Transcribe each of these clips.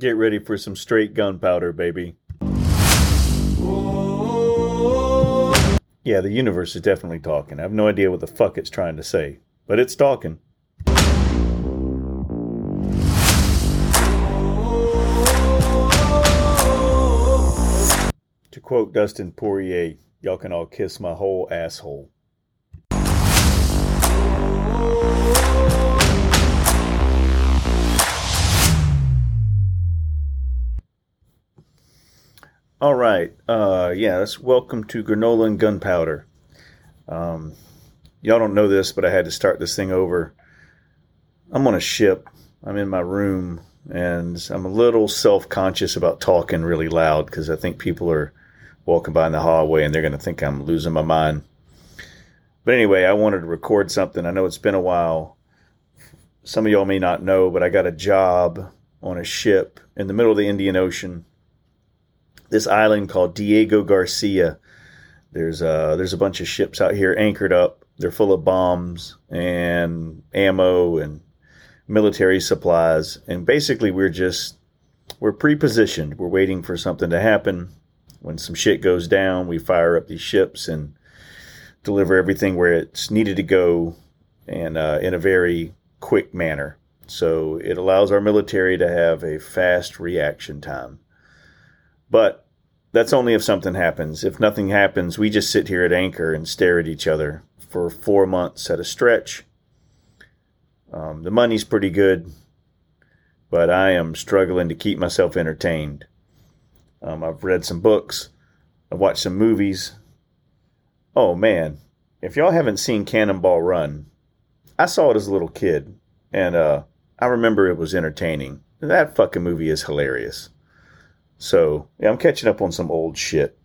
Get ready for some straight gunpowder, baby. Yeah, the universe is definitely talking. I have no idea what the fuck it's trying to say, but it's talking. To quote Dustin Poirier, y'all can all kiss my whole asshole. All right. Uh, yeah, let's welcome to Granola and Gunpowder. Um, y'all don't know this, but I had to start this thing over. I'm on a ship. I'm in my room, and I'm a little self conscious about talking really loud because I think people are walking by in the hallway and they're going to think I'm losing my mind. But anyway, I wanted to record something. I know it's been a while. Some of y'all may not know, but I got a job on a ship in the middle of the Indian Ocean this island called Diego Garcia. There's a, there's a bunch of ships out here anchored up. They're full of bombs and ammo and military supplies. And basically, we're just we're pre-positioned. We're waiting for something to happen. When some shit goes down, we fire up these ships and deliver everything where it's needed to go, and uh, in a very quick manner. So it allows our military to have a fast reaction time. But that's only if something happens. If nothing happens, we just sit here at anchor and stare at each other for four months at a stretch. Um, the money's pretty good, but I am struggling to keep myself entertained. Um, I've read some books, I've watched some movies. Oh man, if y'all haven't seen Cannonball Run, I saw it as a little kid, and uh, I remember it was entertaining. That fucking movie is hilarious. So yeah, I'm catching up on some old shit.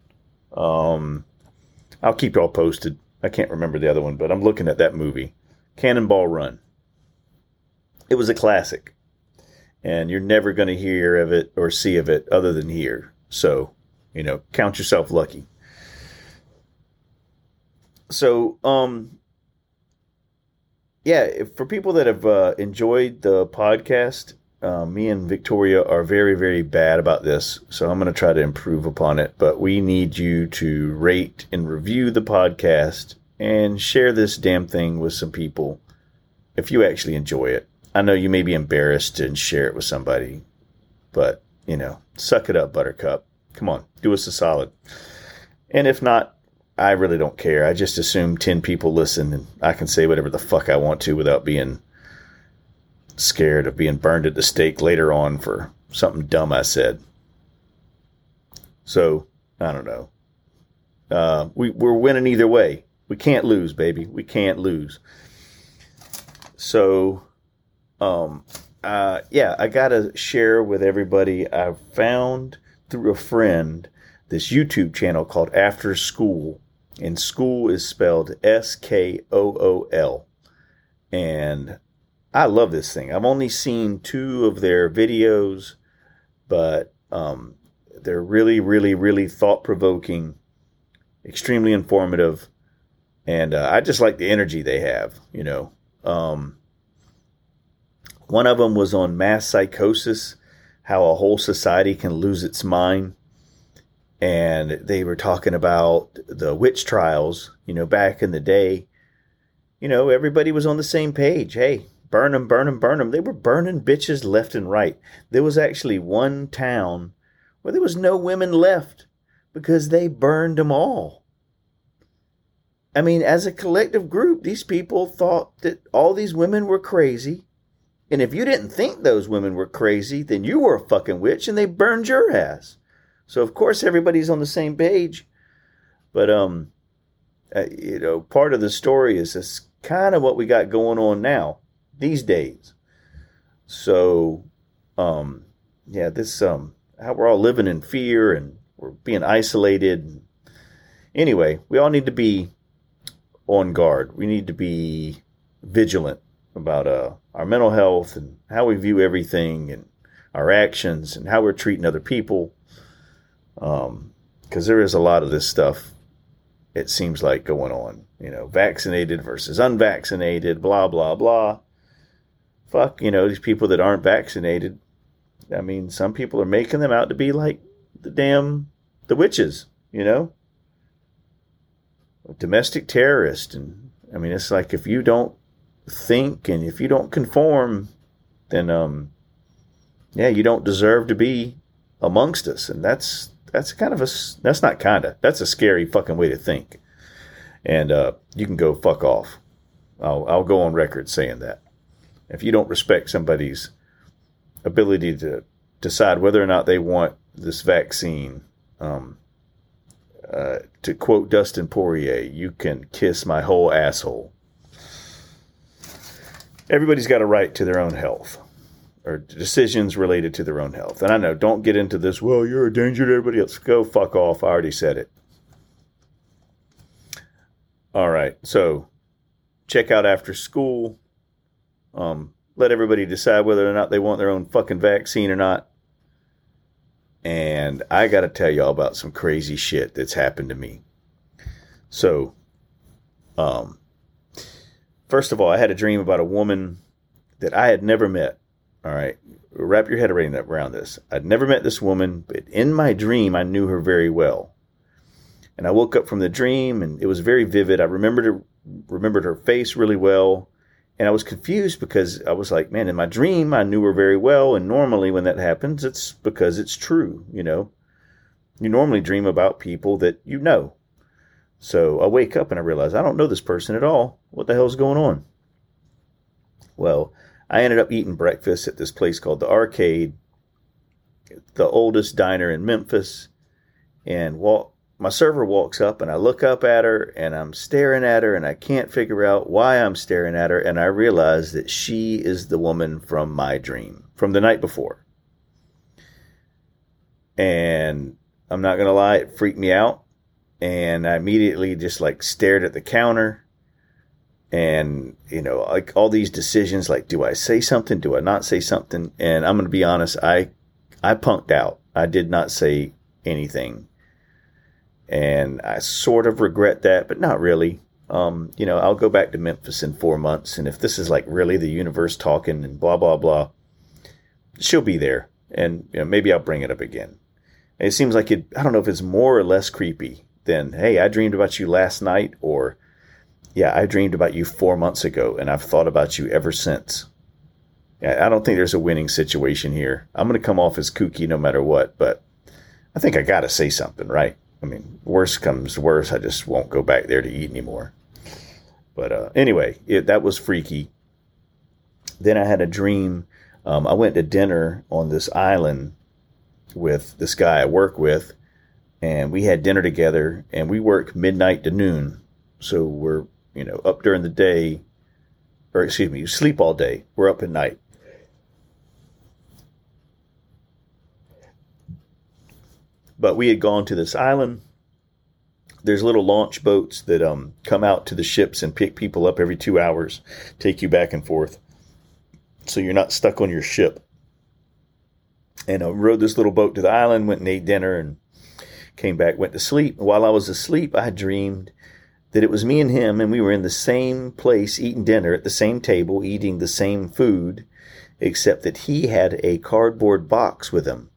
Um, I'll keep y'all posted. I can't remember the other one, but I'm looking at that movie, Cannonball Run. It was a classic, and you're never going to hear of it or see of it other than here. So, you know, count yourself lucky. So, um, yeah, for people that have uh, enjoyed the podcast, uh, me and Victoria are very, very bad about this, so I'm going to try to improve upon it. But we need you to rate and review the podcast and share this damn thing with some people if you actually enjoy it. I know you may be embarrassed and share it with somebody, but you know, suck it up, Buttercup. Come on, do us a solid. And if not, I really don't care. I just assume 10 people listen and I can say whatever the fuck I want to without being scared of being burned at the stake later on for something dumb I said. So, I don't know. Uh, we, we're winning either way. We can't lose, baby. We can't lose. So, um, uh, yeah, I got to share with everybody. I found through a friend this YouTube channel called After Skool, and school is spelled S K O O L. And I love this thing. I've only seen two of their videos, but um, they're really, really, really thought provoking, extremely informative, and uh, I just like the energy they have. You know, um, one of them was on mass psychosis, how a whole society can lose its mind, and they were talking about the witch trials. You know, back in the day, you know, everybody was on the same page. Hey, burn them, burn them, burn them. They were burning bitches left and right. There was actually one town where there was no women left because they burned them all. I mean, as a collective group, these people thought that all these women were crazy. And if you didn't think those women were crazy, then you were a fucking witch and they burned your ass. So of course everybody's on the same page. But um uh, you know, part of the story is this kind of what we got going on now these days. So, um, yeah, this um, how we're all living in fear and we're being isolated. Anyway, we all need to be on guard. We need to be vigilant about uh, our mental health and how we view everything and our actions and how we're treating other people. Because um, there is a lot of this stuff, it seems like, going on. You know, vaccinated versus unvaccinated, blah, blah, blah fuck, you know, these people that aren't vaccinated, I mean, some people are making them out to be like the damn the witches, you know, domestic terrorist, and I mean, it's like if you don't think and if you don't conform, then um, yeah, you don't deserve to be amongst us, and that's that's kind of a that's not kinda that's a scary fucking way to think, and uh, you can go fuck off. I'll I'll go on record saying that if you don't respect somebody's ability to decide whether or not they want this vaccine. Um, uh, to quote Dustin Poirier, you can kiss my whole asshole. Everybody's got a right to their own health or decisions related to their own health. And I know, don't get into this, well, you're a danger to everybody else. Go fuck off. I already said it. All right. So check out After Skool. Um, let everybody decide whether or not they want their own fucking vaccine or not. And I got to tell y'all about some crazy shit that's happened to me. So, um, first of all, I had a dream about a woman that I had never met. All right, wrap your head around this. I'd never met this woman, but in my dream, I knew her very well. And I woke up from the dream, and it was very vivid. I remembered her, remembered her face really well. And I was confused because I was like, man, in my dream, I knew her very well. And normally when that happens, it's because it's true, you know. You normally dream about people that you know. So I wake up and I realize I don't know this person at all. What the hell's going on? Well, I ended up eating breakfast at this place called the Arcade, the oldest diner in Memphis. And Walt my server walks up and I look up at her and I'm staring at her and I can't figure out why I'm staring at her and I realize that she is the woman from my dream from the night before. And I'm not going to lie, it freaked me out. And I immediately just like stared at the counter and, you know, like all these decisions like, do I say something? Do I not say something? And I'm going to be honest, I, I punked out. I did not say anything and I sort of regret that, but not really. Um, you know, I'll go back to Memphis in four months, and if this is like really the universe talking and blah blah blah, she'll be there, and you know, maybe I'll bring it up again. It seems like it. I don't know if it's more or less creepy than, "Hey, I dreamed about you last night," or "Yeah, I dreamed about you four months ago, and I've thought about you ever since." I don't think there's a winning situation here. I'm going to come off as kooky no matter what, but I think I got to say something, right? I mean, worse comes worse, I just won't go back there to eat anymore. But uh, anyway, it, that was freaky. Then I had a dream. Um, I went to dinner on this island with this guy I work with, and we had dinner together. And we work midnight to noon, so we're you know up during the day, or excuse me, you sleep all day. We're up at night. But we had gone to this island. There's little launch boats that um, come out to the ships and pick people up every two hours, take you back and forth. So you're not stuck on your ship. And I rode this little boat to the island, went and ate dinner, and came back, went to sleep. While I was asleep, I dreamed that it was me and him, and we were in the same place eating dinner at the same table, eating the same food, except that he had a cardboard box with him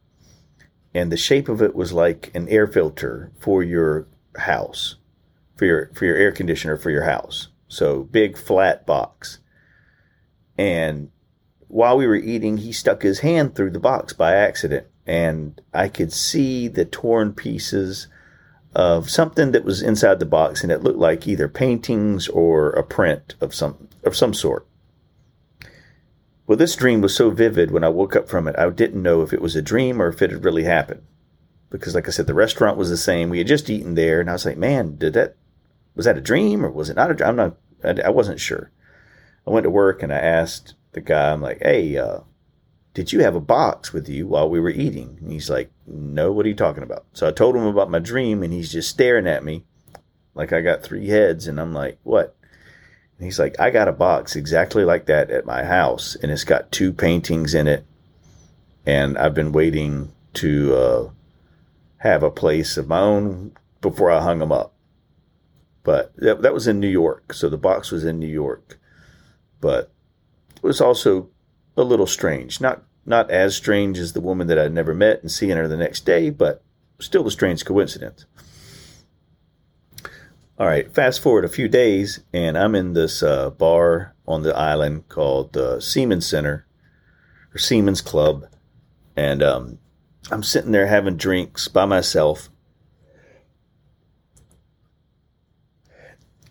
and the shape of it was like an air filter for your house, for your for your air conditioner for your house. So big flat box. And while we were eating, he stuck his hand through the box by accident, and I could see the torn pieces of something that was inside the box, and it looked like either paintings or a print of some of some sort. Well, this dream was so vivid when I woke up from it, I didn't know if it was a dream or if it had really happened. Because, like I said, the restaurant was the same. We had just eaten there, and I was like, man, did that, was that a dream or was it not a dream? I'm not, I, wasn't sure. I went to work and I asked the guy, I'm like, hey, uh, did you have a box with you while we were eating? And he's like, no, what are you talking about? So I told him about my dream, and he's just staring at me like I got three heads, and I'm like, what? And he's like, I got a box exactly like that at my house, and it's got two paintings in it. And I've been waiting to uh, have a place of my own before I hung them up. But that, that was in New York, so the box was in New York. But it was also a little strange. Not not as strange as the woman that I'd never met and seeing her the next day, but still a strange coincidence. All right, fast forward a few days, and I'm in this uh, bar on the island called the uh, Seaman Center or Seaman's Club, and um, I'm sitting there having drinks by myself.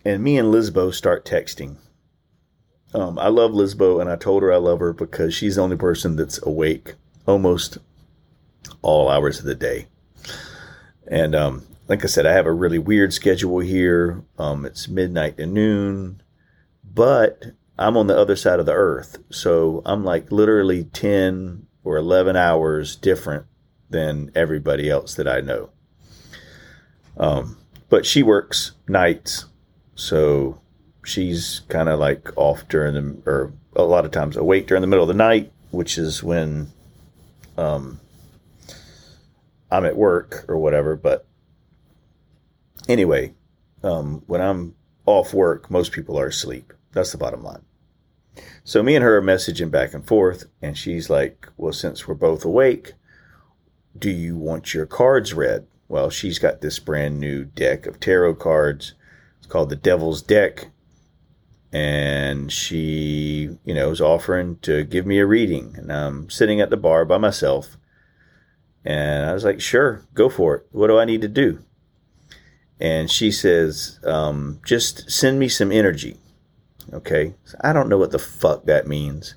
And me and Lisbo start texting. Um, I love Lisbo, and I told her I love her because she's the only person that's awake almost all hours of the day. And um, like I said, I have a really weird schedule here. Um, it's midnight to noon, but I'm on the other side of the earth. So I'm like literally 10 or 11 hours different than everybody else that I know. Um, but she works nights. So she's kind of like off during the, or a lot of times awake during the middle of the night, which is when um, I'm at work or whatever. But Anyway, um, when I'm off work, most people are asleep. That's the bottom line. So me and her are messaging back and forth, and she's like, Well, since we're both awake, do you want your cards read? Well, she's got this brand new deck of tarot cards. It's called the Devil's Deck. And she, you know, is offering to give me a reading. And I'm sitting at the bar by myself. And I was like, Sure, go for it. What do I need to do? And she says, um, just send me some energy. Okay. I don't know what the fuck that means,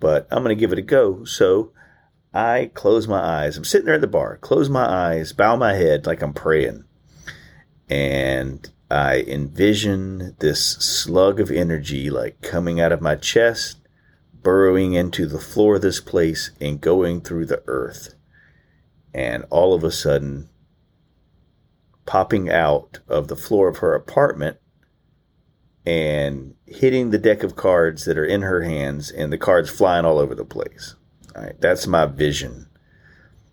but I'm to give it a go. So I close my eyes. I'm sitting there at the bar, close my eyes, bow my head like I'm praying. And I envision this slug of energy like coming out of my chest, burrowing into the floor of this place, and going through the earth. And all of a sudden, popping out of the floor of her apartment and hitting the deck of cards that are in her hands and the cards flying all over the place. All right, that's my vision.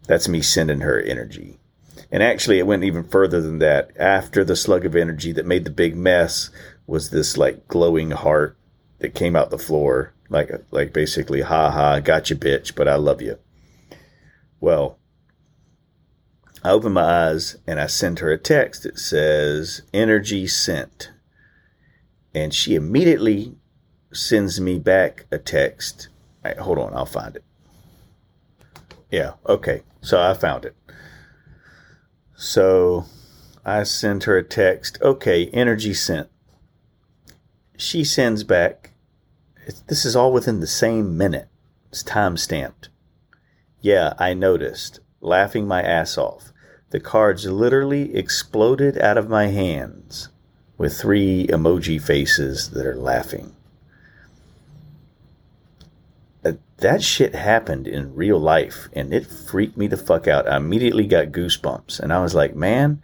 That's me sending her energy. And actually, it went even further than that. After the slug of energy that made the big mess was this like glowing heart that came out the floor, like like basically, ha ha, got you, bitch, but I love you. Well, I open my eyes and I send her a text that says energy sent. And she immediately sends me back a text. Right, hold on, I'll find it. Yeah, okay. So I found it. So I send her a text. Okay, energy sent. She sends back. This is all within the same minute. It's time stamped. Yeah, I noticed. Laughing my ass off. The cards literally exploded out of my hands with three emoji faces that are laughing. Uh, that shit happened in real life and it freaked me the fuck out. I immediately got goosebumps and I was like, man,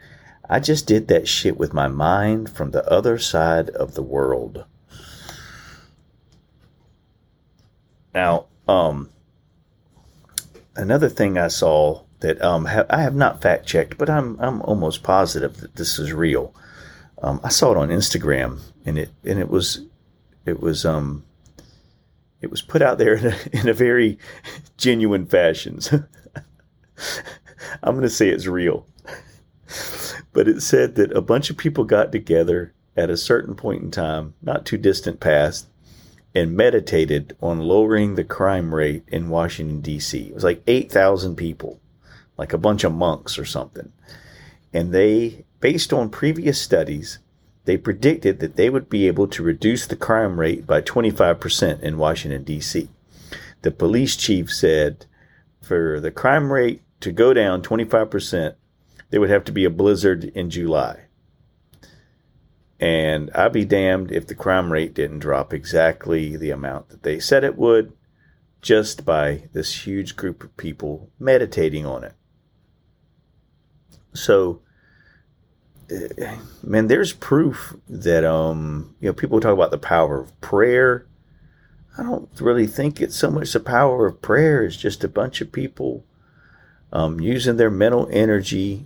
I just did that shit with my mind from the other side of the world. Now, um, another thing I saw that um, ha- I have not fact checked, but I'm I'm almost positive that this is real. Um, I saw it on Instagram, and it and it was it was um it was put out there in a, in a very genuine fashion. I'm going to say it's real, but it said that a bunch of people got together at a certain point in time, not too distant past, and meditated on lowering the crime rate in Washington D.C. It was like eight thousand people like a bunch of monks or something. And they, based on previous studies, they predicted that they would be able to reduce the crime rate by 25% in Washington, D.C. The police chief said for the crime rate to go down 25%, there would have to be a blizzard in July. And I'd be damned if the crime rate didn't drop exactly the amount that they said it would just by this huge group of people meditating on it. So, uh, man, there's proof that um, you know, people talk about the power of prayer. I don't really think it's so much the power of prayer. It's just a bunch of people um, using their mental energy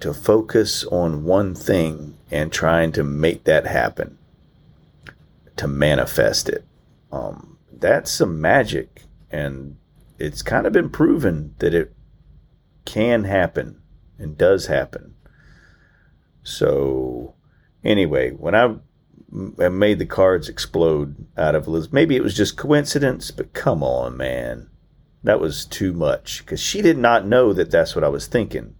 to focus on one thing and trying to make that happen, to manifest it. Um, that's some magic, and it's kind of been proven that it can happen and does happen. So, anyway, when I made the cards explode out of Liz, maybe it was just coincidence, but come on, man. That was too much because she did not know that that's what I was thinking.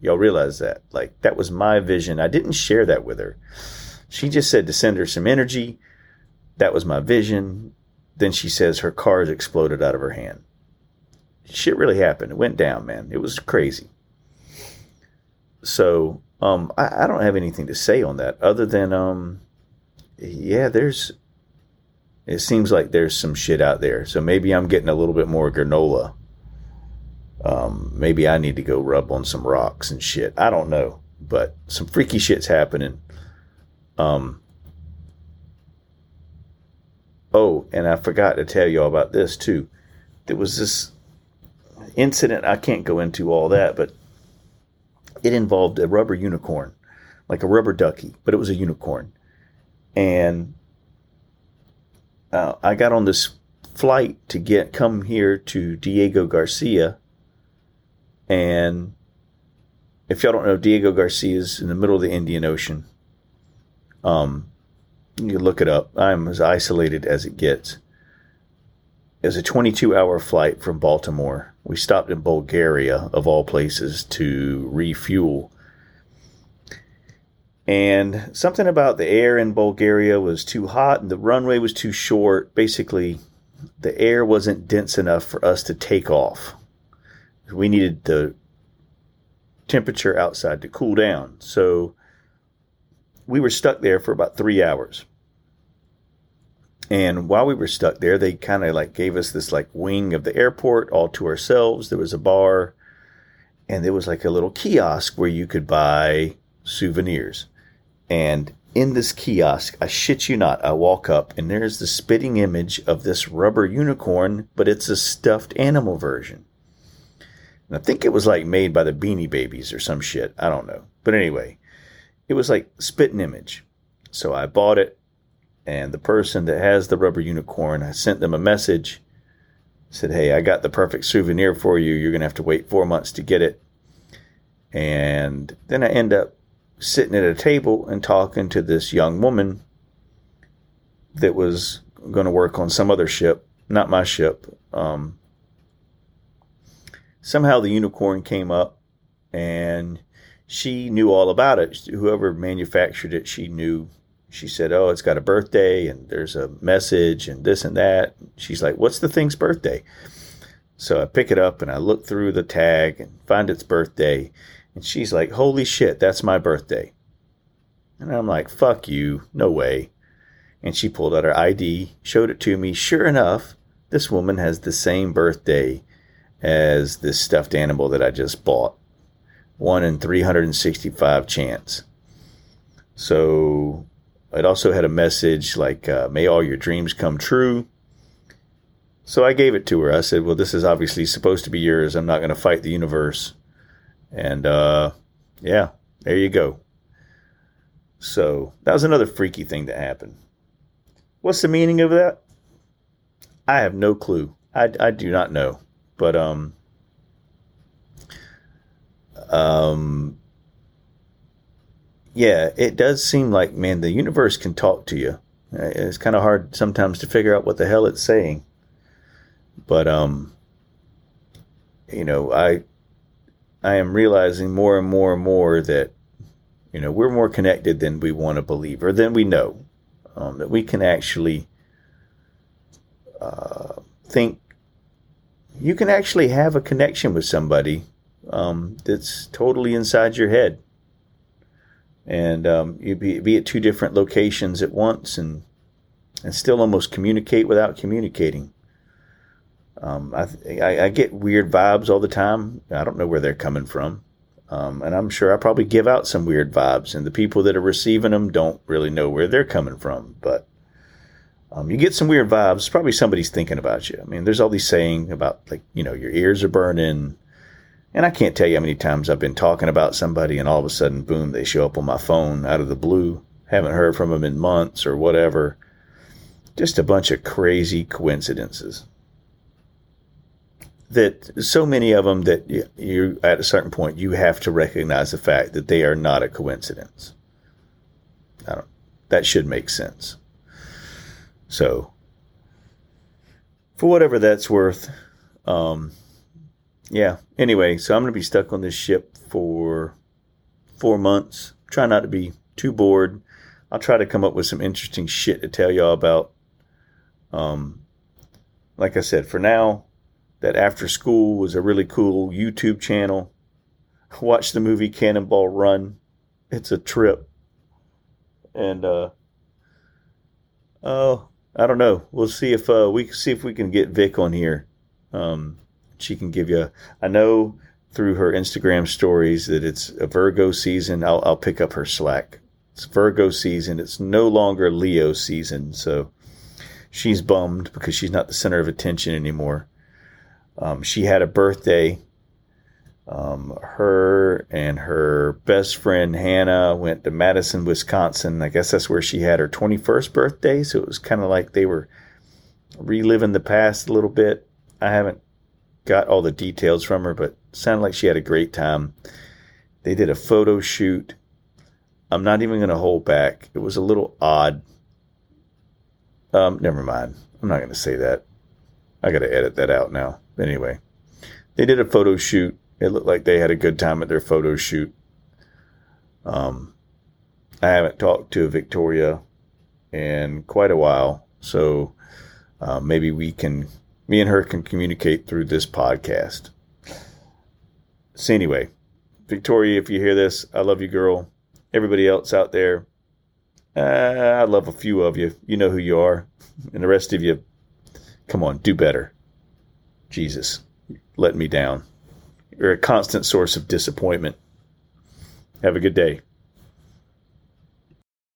Y'all realize that? Like, that was my vision. I didn't share that with her. She just said to send her some energy. That was my vision. Then she says her cards exploded out of her hand. Shit really happened. It went down, man. It was crazy. So, um, I, I don't have anything to say on that other than, um, yeah, there's, it seems like there's some shit out there. So maybe I'm getting a little bit more granola. Um, maybe I need to go rub on some rocks and shit. I don't know, but some freaky shit's happening. Um, oh, and I forgot to tell y'all about this too. There was this incident. I can't go into all that, but it involved a rubber unicorn, like a rubber ducky, but it was a unicorn. And uh, I got on this flight to get come here to Diego Garcia, and if y'all don't know, Diego Garcia is in the middle of the Indian Ocean. Um, you look it up. I'm as isolated as it gets. It was a 22 hour flight from Baltimore. We stopped in Bulgaria, of all places, to refuel. And something about the air in Bulgaria was too hot and the runway was too short. Basically, the air wasn't dense enough for us to take off. We needed the temperature outside to cool down. So we were stuck there for about three hours. And while we were stuck there, they kind of like gave us this like wing of the airport all to ourselves. There was a bar and there was like a little kiosk where you could buy souvenirs. And in this kiosk, I shit you not, I walk up and there's the spitting image of this rubber unicorn, but it's a stuffed animal version. And I think it was like made by the Beanie Babies or some shit. I don't know. But anyway, it was like spitting image. So I bought it and the person that has the rubber unicorn, I sent them a message, said, Hey, I got the perfect souvenir for you. You're going to have to wait four months to get it. And then I end up sitting at a table and talking to this young woman that was going to work on some other ship, not my ship. Um, somehow the unicorn came up and she knew all about it. Whoever manufactured it, she knew she said, Oh, it's got a birthday and there's a message and this and that. She's like, What's the thing's birthday? So I pick it up and I look through the tag and find its birthday. And she's like, Holy shit, that's my birthday. And I'm like, Fuck you, no way. And she pulled out her ID, showed it to me. Sure enough, this woman has the same birthday as this stuffed animal that I just bought. One in 365 chance. So it also had a message like, uh, may all your dreams come true. So I gave it to her. I said, well, this is obviously supposed to be yours. I'm not going to fight the universe. And, uh, yeah, there you go. So that was another freaky thing that happened. What's the meaning of that? I have no clue. I, I do not know. But, um, um, yeah, it does seem like, man, the universe can talk to you. It's kind of hard sometimes to figure out what the hell it's saying. But, um, you know, I, I am realizing more and more and more that, you know, we're more connected than we want to believe or than we know. Um, that we can actually uh, think you can actually have a connection with somebody um, that's totally inside your head and um, you'd be, be at two different locations at once and and still almost communicate without communicating. Um, I, I, I, get weird vibes all the time. I don't know where they're coming from. Um, and I'm sure I probably give out some weird vibes, and the people that are receiving them don't really know where they're coming from. But um, you get some weird vibes. Probably somebody's thinking about you. I mean, there's all these saying about like you know your ears are burning, and I can't tell you how many times I've been talking about somebody and all of a sudden, boom, they show up on my phone out of the blue. Haven't heard from them in months or whatever. Just a bunch of crazy coincidences. that so many of them that you, at a certain point you have to recognize the fact that they are not a coincidence. I don't. That should make sense. So, for whatever that's worth, um, yeah. Anyway, so I'm going to be stuck on this ship for four months. Try not to be too bored. I'll try to come up with some interesting shit to tell y'all about. Um, like I said, for now, that After Skool was a really cool YouTube channel. Watch the movie Cannonball Run. It's a trip. And uh oh, I don't know. We'll see if uh we see if we can get Vic on here. Um she can give you I know through her Instagram stories that it's a Virgo season. I'll I'll pick up her slack. It's Virgo season. It's no longer Leo season, so she's bummed because she's not the center of attention anymore. Um, she had a birthday. Um, her and her best friend Hannah went to Madison, Wisconsin. I guess that's where she had her 21st birthday. So it was kind of like they were reliving the past a little bit. I haven't got all the details from her, but sounded like she had a great time. They did a photo shoot. I'm not even going to hold back. It was a little odd. Um, never mind. I'm not going to say that. I got to edit that out now anyway, they did a photo shoot. It looked like they had a good time at their photo shoot. Um, I haven't talked to Victoria in quite a while, so uh, maybe we can, me and her can communicate through this podcast. So anyway, Victoria, if you hear this, I love you, girl. Everybody else out there, uh, I love a few of you. You know who you are, and the rest of you, come on, do better. Jesus, let me down. You're a constant source of disappointment. Have a good day.